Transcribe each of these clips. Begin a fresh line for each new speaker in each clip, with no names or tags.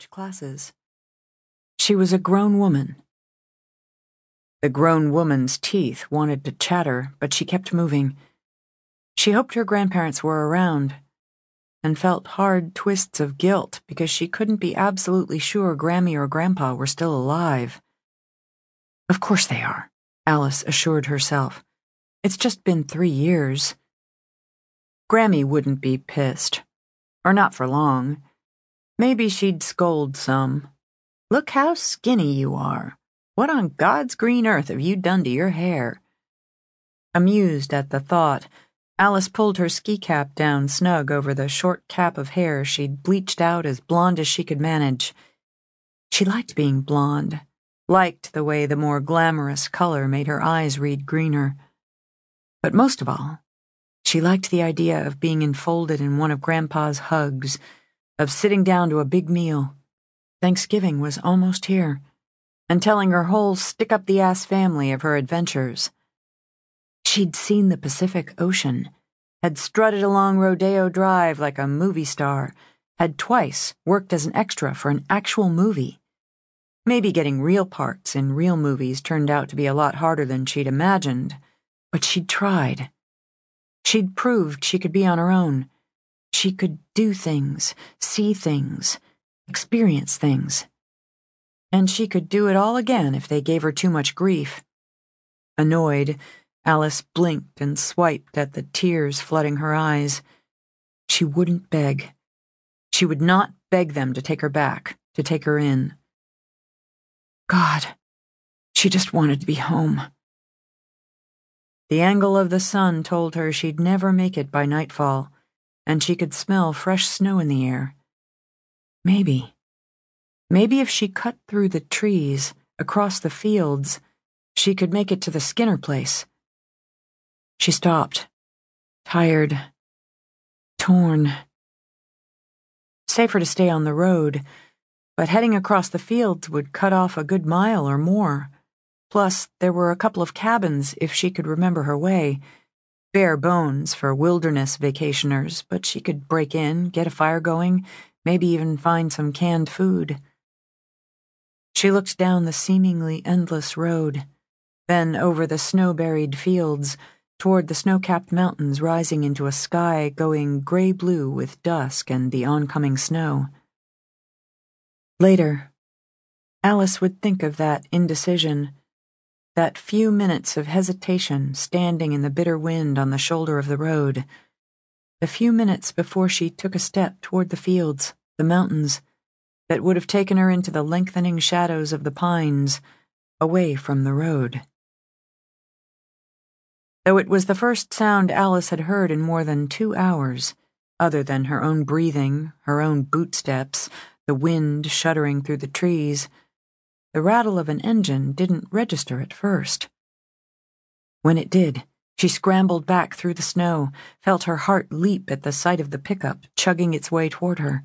college classes. She was a grown woman. The grown woman's teeth wanted to chatter, but she kept moving. She hoped her grandparents were around and felt hard twists of guilt because she couldn't be absolutely sure Grammy or Grandpa were still alive. Of course they are, Alice assured herself. It's just been three years. Grammy wouldn't be pissed. Or not for long. Maybe she'd scold some. Look how skinny you are. What on God's green earth have you done to your hair? Amused at the thought, Alice pulled her ski cap down snug over the short cap of hair she'd bleached out as blonde as she could manage. She liked being blonde, liked the way the more glamorous color made her eyes read greener. But most of all, she liked the idea of being enfolded in one of Grandpa's hugs, of sitting down to a big meal. Thanksgiving was almost here, and telling her whole stick up the ass family of her adventures. She'd seen the Pacific Ocean, had strutted along Rodeo Drive like a movie star, had twice worked as an extra for an actual movie. Maybe getting real parts in real movies turned out to be a lot harder than she'd imagined, but she'd tried. She'd proved she could be on her own. She could do things, see things, experience things. And she could do it all again if they gave her too much grief. Annoyed, Alice blinked and swiped at the tears flooding her eyes. She wouldn't beg. She would not beg them to take her back, to take her in. God, she just wanted to be home. The angle of the sun told her she'd never make it by nightfall, and she could smell fresh snow in the air. Maybe. Maybe if she cut through the trees, across the fields, she could make it to the Skinner place. She stopped, tired, torn. Safer to stay on the road, but heading across the fields would cut off a good mile or more. Plus, there were a couple of cabins if she could remember her way. Bare bones for wilderness vacationers, but she could break in, get a fire going, maybe even find some canned food. She looked down the seemingly endless road, then over the snow buried fields toward the snow capped mountains rising into a sky going gray blue with dusk and the oncoming snow. Later, Alice would think of that indecision, that few minutes of hesitation standing in the bitter wind on the shoulder of the road, the few minutes before she took a step toward the fields, the mountains, that would have taken her into the lengthening shadows of the pines, away from the road though it was the first sound Alice had heard in more than two hours, other than her own breathing, her own bootsteps, the wind shuddering through the trees. The rattle of an engine didn't register at first. When it did, she scrambled back through the snow, felt her heart leap at the sight of the pickup chugging its way toward her.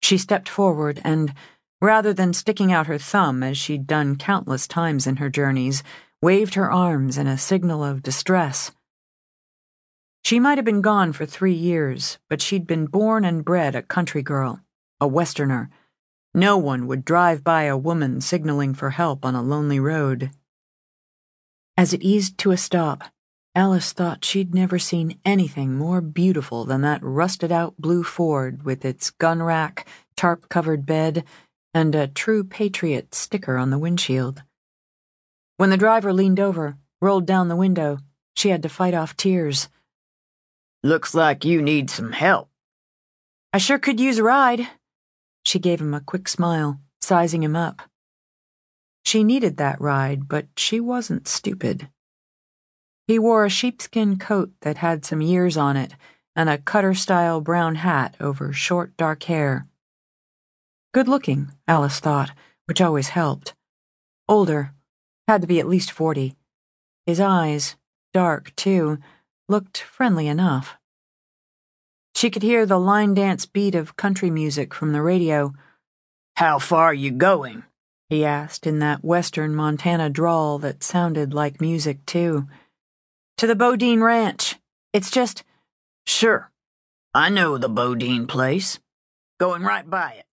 She stepped forward and, rather than sticking out her thumb as she'd done countless times in her journeys, waved her arms in a signal of distress. She might have been gone for three years, but she'd been born and bred a country girl, a Westerner. No one would drive by a woman signaling for help on a lonely road. As it eased to a stop, Alice thought she'd never seen anything more beautiful than that rusted out blue Ford with its gun rack, tarp covered bed, and a True Patriot sticker on the windshield. When the driver leaned over, rolled down the window, she had to fight off tears.
Looks like you need some help.
I sure could use a ride. She gave him a quick smile, sizing him up. She needed that ride, but she wasn't stupid. He wore a sheepskin coat that had some years on it and a cutter style brown hat over short dark hair. Good looking, Alice thought, which always helped. Older, had to be at least forty. His eyes, dark too, looked friendly enough. She could hear the line dance beat of country music from the radio.
How far are you going?
he asked in that western Montana drawl that sounded like music too. To the Bodine Ranch. It's just.
Sure. I know the Bodine place. Going right by it.